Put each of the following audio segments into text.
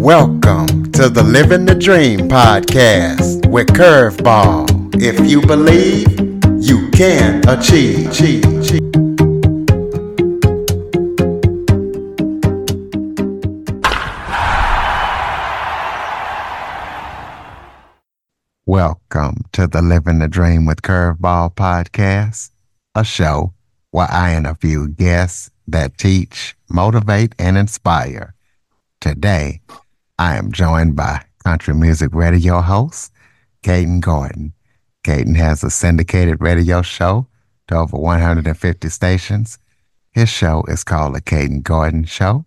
Welcome to the Living the Dream podcast with Curveball. If you believe, you can achieve. Welcome to the Living the Dream with Curveball podcast, a show where I interview guests that teach, motivate, and inspire. Today, I am joined by country music radio host Kayden Gordon. Kayden has a syndicated radio show to over 150 stations. His show is called The Kayden Gordon Show.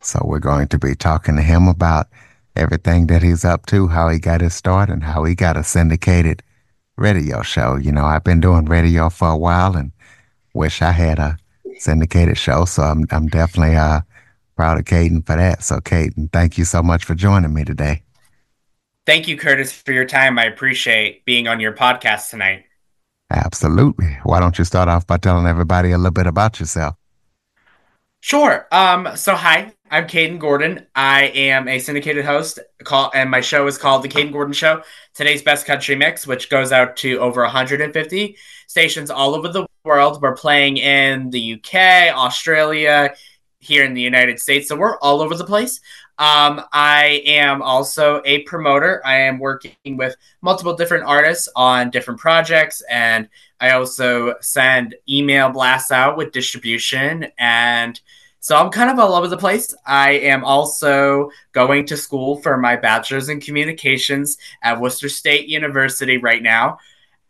So we're going to be talking to him about everything that he's up to, how he got his start, and how he got a syndicated radio show. You know, I've been doing radio for a while and wish I had a syndicated show. So I'm I'm definitely uh proud of Kayden for that. So Kayden, thank you so much for joining me today. Thank you, Curtis, for your time. I appreciate being on your podcast tonight. Absolutely. Why don't you start off by telling everybody a little bit about yourself? Sure. Um, so hi, I'm Kayden Gordon. I am a syndicated host call and my show is called The Kayden Gordon Show. Today's best country mix, which goes out to over 150 stations all over the world. We're playing in the UK, Australia, here in the United States. So we're all over the place. Um, I am also a promoter. I am working with multiple different artists on different projects, and I also send email blasts out with distribution. And so I'm kind of all over the place. I am also going to school for my bachelor's in communications at Worcester State University right now.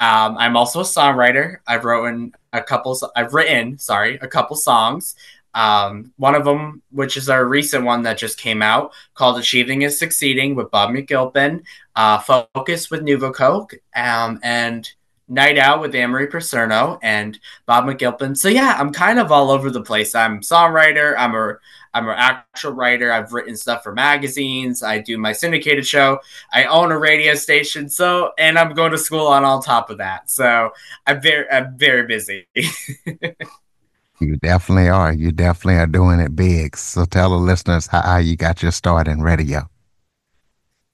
Um, I'm also a songwriter. I've written a couple. I've written, sorry, a couple songs. Um, one of them, which is our recent one that just came out, called "Achieving is Succeeding" with Bob McGilpin, uh, "Focus" with Nuvo Coke, um, and "Night Out" with Amory Percerno and Bob McGilpin. So yeah, I'm kind of all over the place. I'm songwriter. I'm a I'm an actual writer. I've written stuff for magazines. I do my syndicated show. I own a radio station. So, and I'm going to school on all top of that. So, I'm very, I'm very busy. You definitely are. You definitely are doing it big. So tell the listeners how, how you got your start in radio.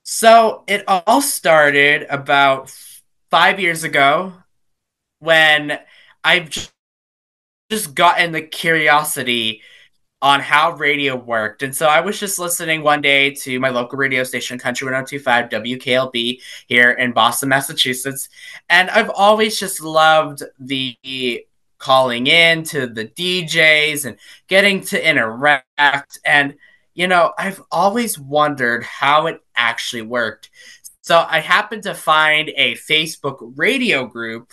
So it all started about five years ago when I've just gotten the curiosity on how radio worked. And so I was just listening one day to my local radio station, Country 1025 WKLB, here in Boston, Massachusetts. And I've always just loved the calling in to the DJs and getting to interact. And, you know, I've always wondered how it actually worked. So I happened to find a Facebook radio group.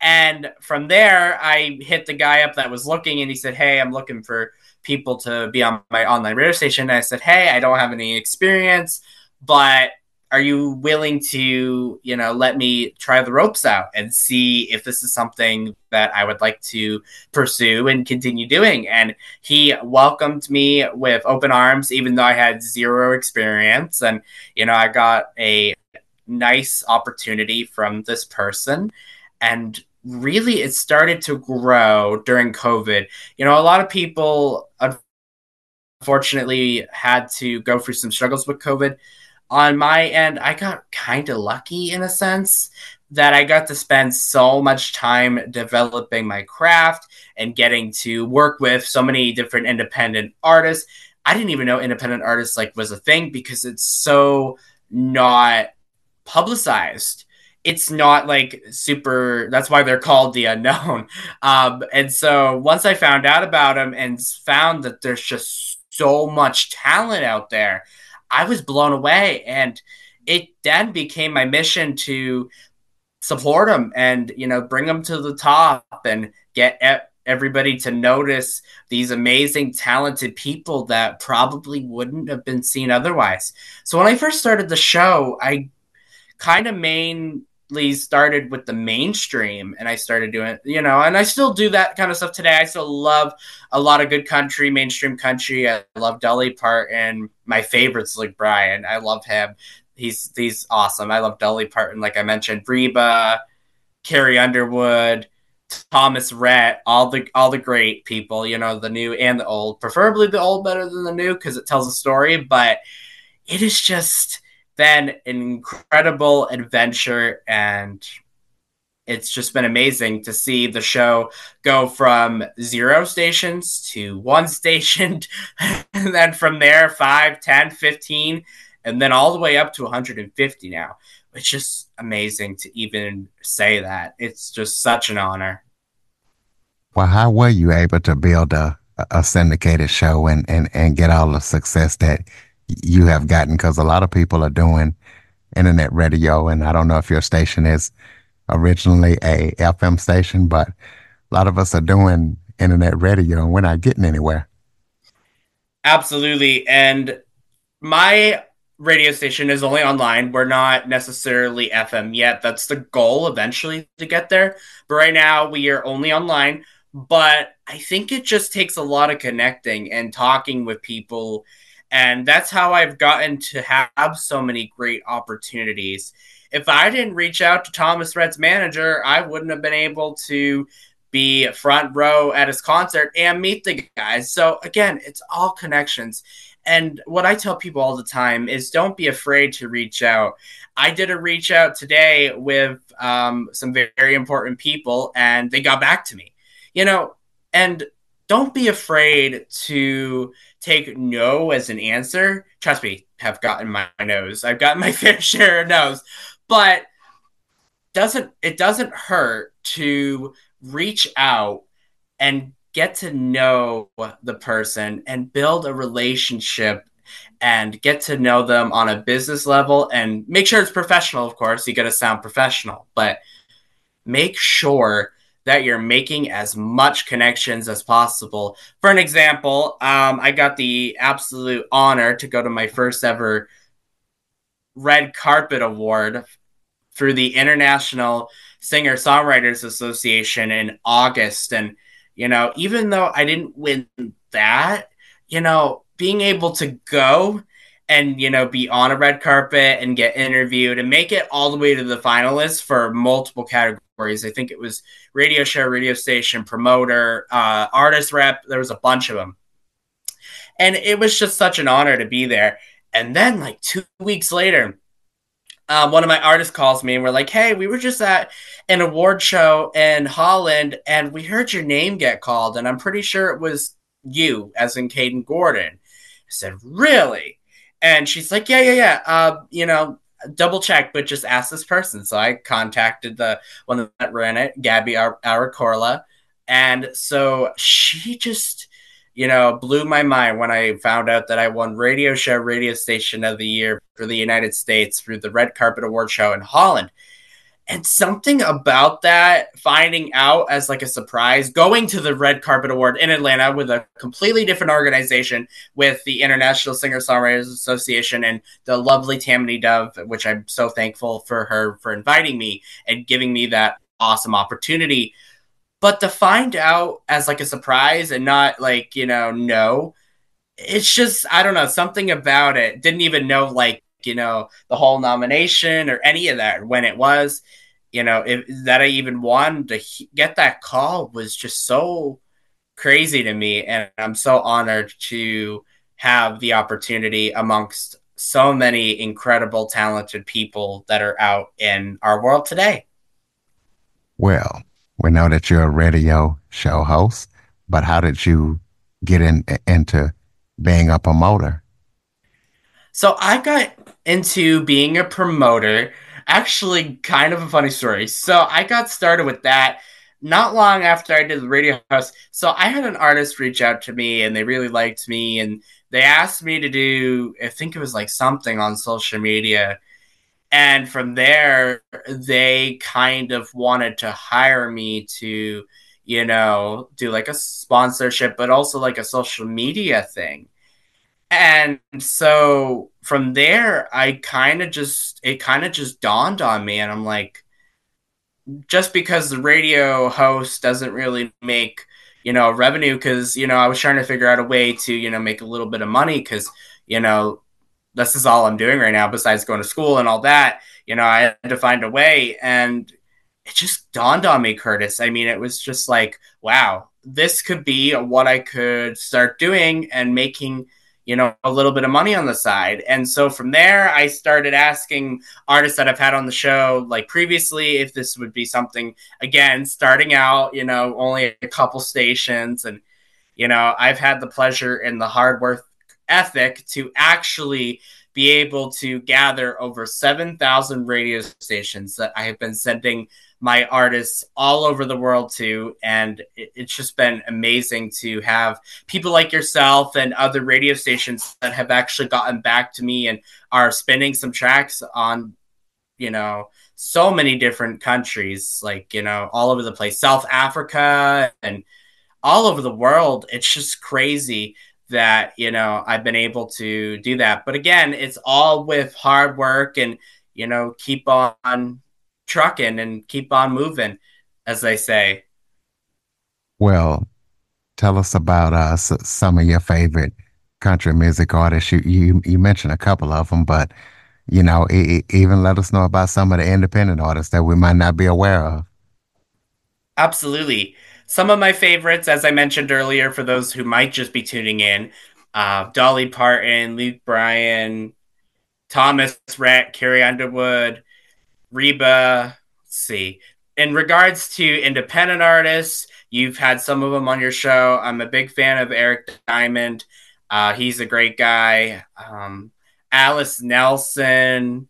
And from there, I hit the guy up that was looking and he said, Hey, I'm looking for people to be on my online radio station. And I said, Hey, I don't have any experience, but are you willing to you know let me try the ropes out and see if this is something that i would like to pursue and continue doing? And he welcomed me with open arms even though i had zero experience. And you know i got a nice opportunity from this person. And really it started to grow during covid. You know a lot of people unfortunately had to go through some struggles with covid on my end, I got kind of lucky in a sense that I got to spend so much time developing my craft and getting to work with so many different independent artists. I didn't even know independent artists like was a thing because it's so not publicized. It's not like super. That's why they're called the unknown. Um, and so once I found out about them and found that there's just so much talent out there, I was blown away. And it then became my mission to support them and, you know, bring them to the top and get everybody to notice these amazing, talented people that probably wouldn't have been seen otherwise. So when I first started the show, I kind of main started with the mainstream and I started doing, you know, and I still do that kind of stuff today. I still love a lot of good country, mainstream country. I love Dolly Parton. My favorites Luke Bryan. I love him. He's he's awesome. I love Dolly Parton, like I mentioned, Reba, Carrie Underwood, Thomas Rhett, all the all the great people, you know, the new and the old. Preferably the old better than the new because it tells a story, but it is just been an incredible adventure and it's just been amazing to see the show go from zero stations to one station and then from there 5 10 15 and then all the way up to 150 now. It's just amazing to even say that. It's just such an honor. Well how were you able to build a, a syndicated show and, and, and get all the success that you have gotten because a lot of people are doing internet radio and i don't know if your station is originally a FM station, but a lot of us are doing internet radio and we're not getting anywhere. Absolutely. And my radio station is only online. We're not necessarily FM yet. That's the goal eventually to get there. But right now we are only online. But I think it just takes a lot of connecting and talking with people. And that's how I've gotten to have so many great opportunities if I didn't reach out to Thomas Rhett's manager, I wouldn't have been able to be front row at his concert and meet the guys. So again, it's all connections. And what I tell people all the time is don't be afraid to reach out. I did a reach out today with um, some very, very important people, and they got back to me. You know, and don't be afraid to take no as an answer. Trust me, have gotten my nose. I've gotten my fair share of no's but doesn't it doesn't hurt to reach out and get to know the person and build a relationship and get to know them on a business level and make sure it's professional of course you got to sound professional but make sure that you're making as much connections as possible for an example um, i got the absolute honor to go to my first ever red carpet award through the International Singer Songwriters Association in August. And, you know, even though I didn't win that, you know, being able to go and, you know, be on a red carpet and get interviewed and make it all the way to the finalists for multiple categories. I think it was radio show, radio station, promoter, uh, artist rep. There was a bunch of them. And it was just such an honor to be there. And then, like two weeks later, um, one of my artists calls me and we're like, "Hey, we were just at an award show in Holland, and we heard your name get called, and I'm pretty sure it was you, as in Kayden Gordon." I said, "Really?" And she's like, "Yeah, yeah, yeah. Uh, you know, double check, but just ask this person." So I contacted the one that ran it, Gabby Aracorla, and so she just you know, blew my mind when I found out that I won Radio Show Radio Station of the Year for the United States through the Red Carpet Award Show in Holland. And something about that, finding out as like a surprise, going to the Red Carpet Award in Atlanta with a completely different organization with the International Singer Songwriters Association and the lovely Tammany Dove, which I'm so thankful for her for inviting me and giving me that awesome opportunity but to find out as like a surprise and not like, you know, no, it's just, I don't know, something about it. Didn't even know like, you know, the whole nomination or any of that when it was, you know, if, that I even won to get that call was just so crazy to me. And I'm so honored to have the opportunity amongst so many incredible, talented people that are out in our world today. Well, we know that you're a radio show host, but how did you get in, into being a promoter? So I got into being a promoter. Actually, kind of a funny story. So I got started with that not long after I did the radio host. So I had an artist reach out to me and they really liked me and they asked me to do, I think it was like something on social media and from there they kind of wanted to hire me to you know do like a sponsorship but also like a social media thing and so from there i kind of just it kind of just dawned on me and i'm like just because the radio host doesn't really make you know revenue because you know i was trying to figure out a way to you know make a little bit of money because you know this is all I'm doing right now besides going to school and all that. You know, I had to find a way. And it just dawned on me, Curtis. I mean, it was just like, wow, this could be what I could start doing and making, you know, a little bit of money on the side. And so from there, I started asking artists that I've had on the show, like previously, if this would be something, again, starting out, you know, only a couple stations. And, you know, I've had the pleasure and the hard work ethic to actually be able to gather over 7,000 radio stations that I have been sending my artists all over the world too. And it, it's just been amazing to have people like yourself and other radio stations that have actually gotten back to me and are spinning some tracks on, you know, so many different countries, like, you know, all over the place, South Africa and all over the world. It's just crazy that, you know, I've been able to do that. But again, it's all with hard work and, you know, keep on trucking and keep on moving, as they say. Well, tell us about uh, some of your favorite country music artists. You you, you mentioned a couple of them, but you know, even let us know about some of the independent artists that we might not be aware of. Absolutely. Some of my favorites, as I mentioned earlier, for those who might just be tuning in, uh, Dolly Parton, Luke Bryan, Thomas Rhett, Carrie Underwood, Reba. Let's see. In regards to independent artists, you've had some of them on your show. I'm a big fan of Eric Diamond. Uh, he's a great guy. Um, Alice Nelson,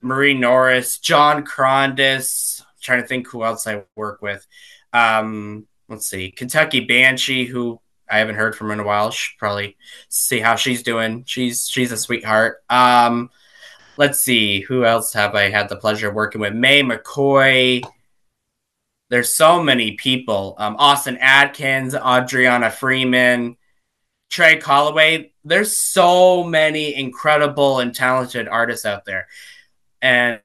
Marie Norris, John Crondis. I'm trying to think who else I work with. Um, let's see, Kentucky Banshee, who I haven't heard from in a while. Should probably see how she's doing. She's she's a sweetheart. Um, let's see, who else have I had the pleasure of working with? May McCoy. There's so many people. Um, Austin Adkins, Adriana Freeman, Trey Colloway. There's so many incredible and talented artists out there. And,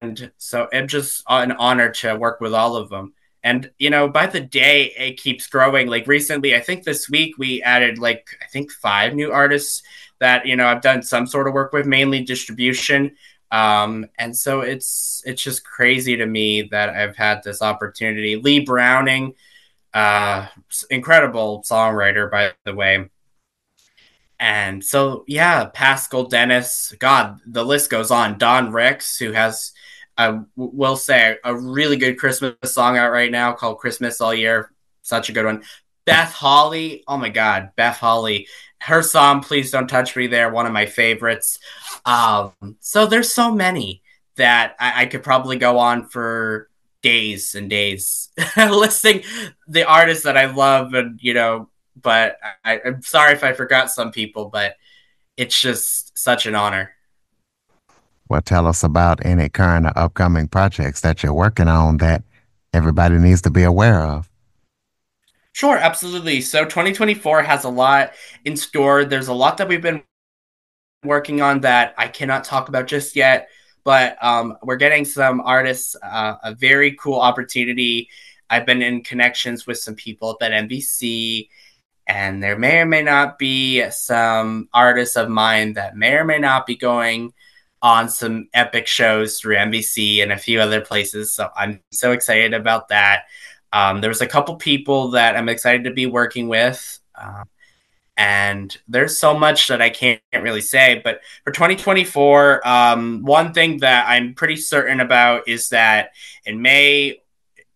and so it's just an honor to work with all of them. And, you know, by the day, it keeps growing. Like recently, I think this week we added like, I think five new artists that you know I've done some sort of work with, mainly distribution. Um, and so it's it's just crazy to me that I've had this opportunity. Lee Browning, uh, incredible songwriter, by the way. And so yeah, Pascal Dennis, God, the list goes on. Don Ricks, who has I will say a really good Christmas song out right now called Christmas All Year. Such a good one. Beth Holly, oh my God, Beth Holly her song "Please Don't Touch Me" there, one of my favorites. Um, so there's so many that I, I could probably go on for days and days listing the artists that I love, and you know. But I, I'm sorry if I forgot some people, but it's just such an honor. Well, tell us about any current or upcoming projects that you're working on that everybody needs to be aware of. Sure, absolutely. So 2024 has a lot in store. There's a lot that we've been working on that I cannot talk about just yet, but um, we're getting some artists uh, a very cool opportunity. I've been in connections with some people at NBC, and there may or may not be some artists of mine that may or may not be going on some epic shows through NBC and a few other places. So I'm so excited about that. Um, there's a couple people that I'm excited to be working with. Um, and there's so much that I can't really say. But for 2024, um, one thing that I'm pretty certain about is that in May,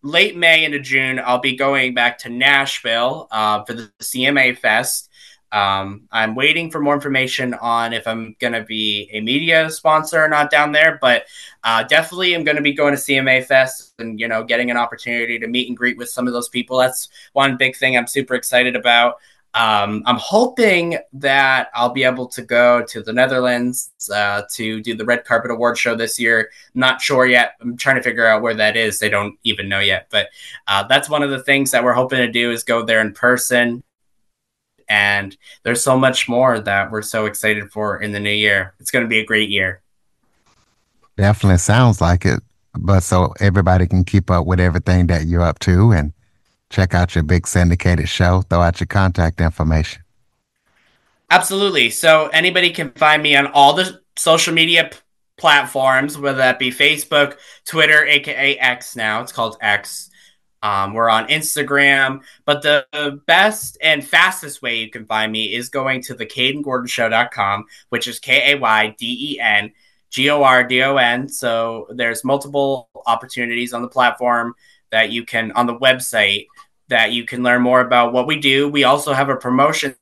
late May into June, I'll be going back to Nashville uh, for the CMA Fest. Um, I'm waiting for more information on if I'm going to be a media sponsor or not down there, but uh, definitely I'm going to be going to CMA Fest and you know getting an opportunity to meet and greet with some of those people. That's one big thing I'm super excited about. Um, I'm hoping that I'll be able to go to the Netherlands uh, to do the Red Carpet Award show this year. Not sure yet. I'm trying to figure out where that is. They don't even know yet, but uh, that's one of the things that we're hoping to do is go there in person and there's so much more that we're so excited for in the new year. It's going to be a great year. Definitely sounds like it. But so everybody can keep up with everything that you're up to and check out your big syndicated show, throw out your contact information. Absolutely. So anybody can find me on all the social media p- platforms, whether that be Facebook, Twitter, aka X now, it's called X, Um, we're on Instagram, but the best and fastest way you can find me is going to the KaydenGordonShow.com, which is K A Y D E N G O R D O N. So there's multiple opportunities on the platform that you can, on the website, that you can learn more about what we do. We also have a promotion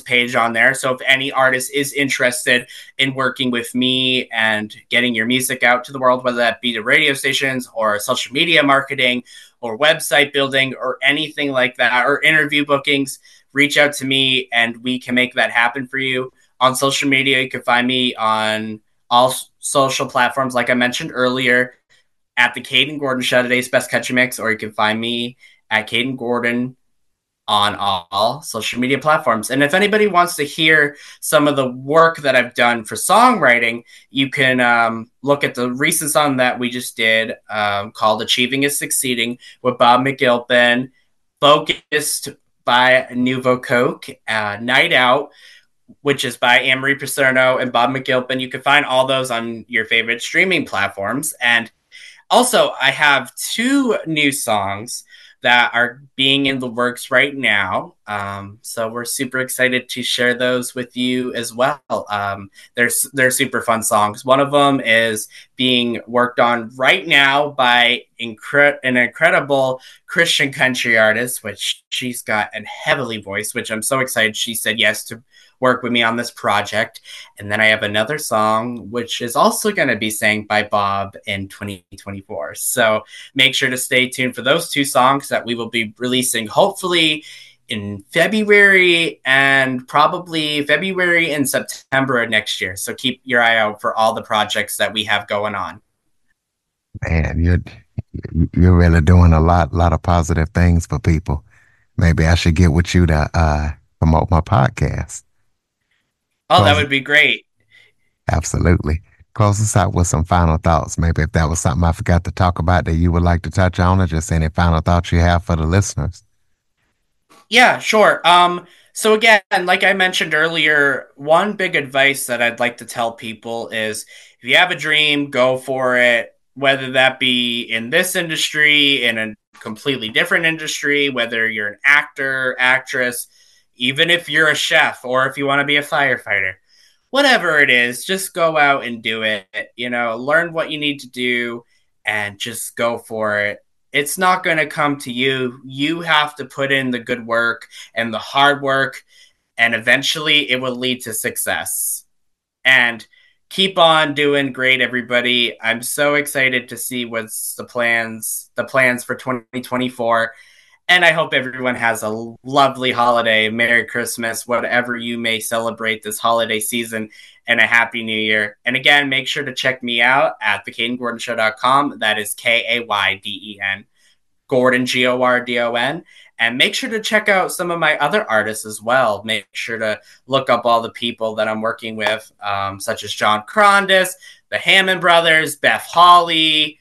page on there. So if any artist is interested in working with me and getting your music out to the world, whether that be to radio stations or social media marketing or website building or anything like that, or interview bookings, reach out to me and we can make that happen for you. On social media, you can find me on all social platforms, like I mentioned earlier, at the Kayden Gordon Show, today's best country mix, or you can find me at Kayden Gordon on all social media platforms. And if anybody wants to hear some of the work that I've done for songwriting, you can um, look at the recent song that we just did um, called Achieving is Succeeding with Bob McGilpin, focused by Nouveau Coke, uh, Night Out. Which is by Anne-Marie Paserno and Bob McGilpin. You can find all those on your favorite streaming platforms. And also, I have two new songs that are being in the works right now. Um, so we're super excited to share those with you as well. Um, they're, they're super fun songs. One of them is being worked on right now by incre- an incredible Christian country artist, which she's got a heavily voice, which I'm so excited she said yes to work with me on this project. And then I have another song, which is also going to be sang by Bob in 2024. So make sure to stay tuned for those two songs that we will be releasing hopefully in February and probably February and September of next year. So keep your eye out for all the projects that we have going on. Man, you're you're really doing a lot, a lot of positive things for people. Maybe I should get with you to uh, promote my podcast. Oh, Close that would be great. Absolutely. Close us out with some final thoughts. Maybe if that was something I forgot to talk about that you would like to touch on, or just any final thoughts you have for the listeners. Yeah, sure. Um, so again, like I mentioned earlier, one big advice that I'd like to tell people is if you have a dream, go for it. Whether that be in this industry, in a completely different industry, whether you're an actor, actress, even if you're a chef or if you want to be a firefighter, whatever it is, just go out and do it. You know, learn what you need to do and just go for it. It's not going to come to you. You have to put in the good work and the hard work, and eventually it will lead to success. And keep on doing great everybody i'm so excited to see what's the plans the plans for 2024 and I hope everyone has a lovely holiday, Merry Christmas, whatever you may celebrate this holiday season, and a Happy New Year. And again, make sure to check me out at theKaydengordonshow.com. That is K A Y D E N, Gordon, G O R D O N. And make sure to check out some of my other artists as well. Make sure to look up all the people that I'm working with, um, such as John Crondis, the Hammond Brothers, Beth Holly,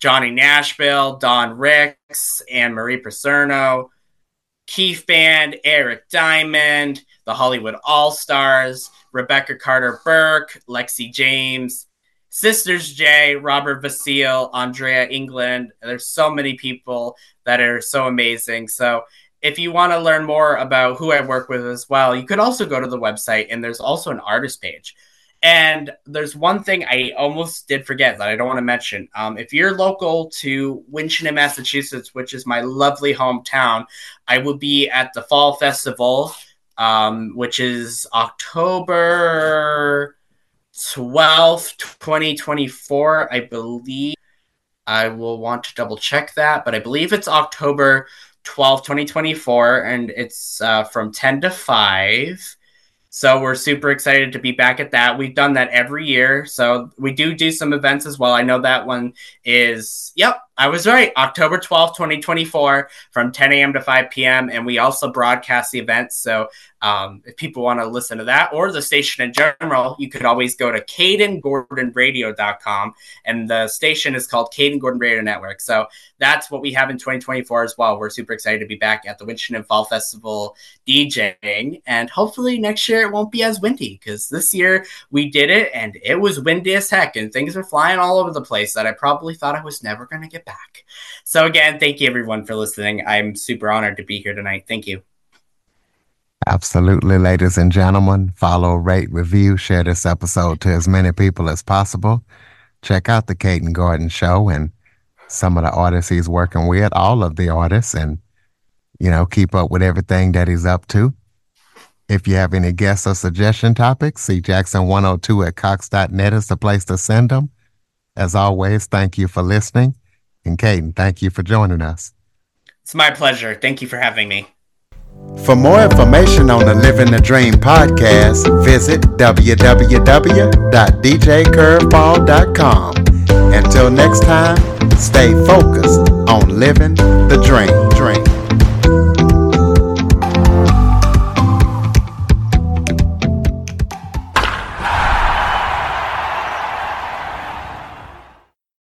Johnny Nashville, Don Ricks, Anne Marie Paserno, Keith Band, Eric Diamond, the Hollywood All Stars, Rebecca Carter Burke, Lexi James, Sisters J, Robert Vasile, Andrea England. There's so many people that are so amazing. So if you want to learn more about who I work with as well, you could also go to the website and there's also an artist page. And there's one thing I almost did forget that I don't want to mention. Um, if you're local to Winchendon, Massachusetts, which is my lovely hometown, I will be at the Fall Festival, um, which is October 12th, 2024, I believe. I will want to double check that, but I believe it's October 12th, 2024, and it's uh, from 10 to 5. So we're super excited to be back at that. We've done that every year. So we do do some events as well. I know that one is, yep, I was right. October 12th, 2024 from 10 a.m. to 5 p.m. And we also broadcast the events. So um, if people want to listen to that or the station in general, you could always go to KaydenGordonRadio.com. And the station is called Kayden Gordon Radio Network. So that's what we have in 2024 as well. We're super excited to be back at the Winchendon Fall Festival DJing. And hopefully next year it won't be as windy because this year we did it and it was windy as heck and things were flying all over the place that I probably thought I was never going to get back back. So again, thank you everyone for listening. I'm super honored to be here tonight. Thank you. Absolutely, ladies and gentlemen. Follow, rate, review, share this episode to as many people as possible. Check out the Kayden Gordon Show and some of the artists he's working with, all of the artists, and you know, keep up with everything that he's up to. If you have any guests or suggestion topics, see Jackson102 at Cox.net is the place to send them. As always, thank you for listening. And Kayden, thank you for joining us. It's my pleasure. Thank you for having me. For more information on the Living the Dream podcast, visit www.djcurveball.com. Until next time, stay focused on living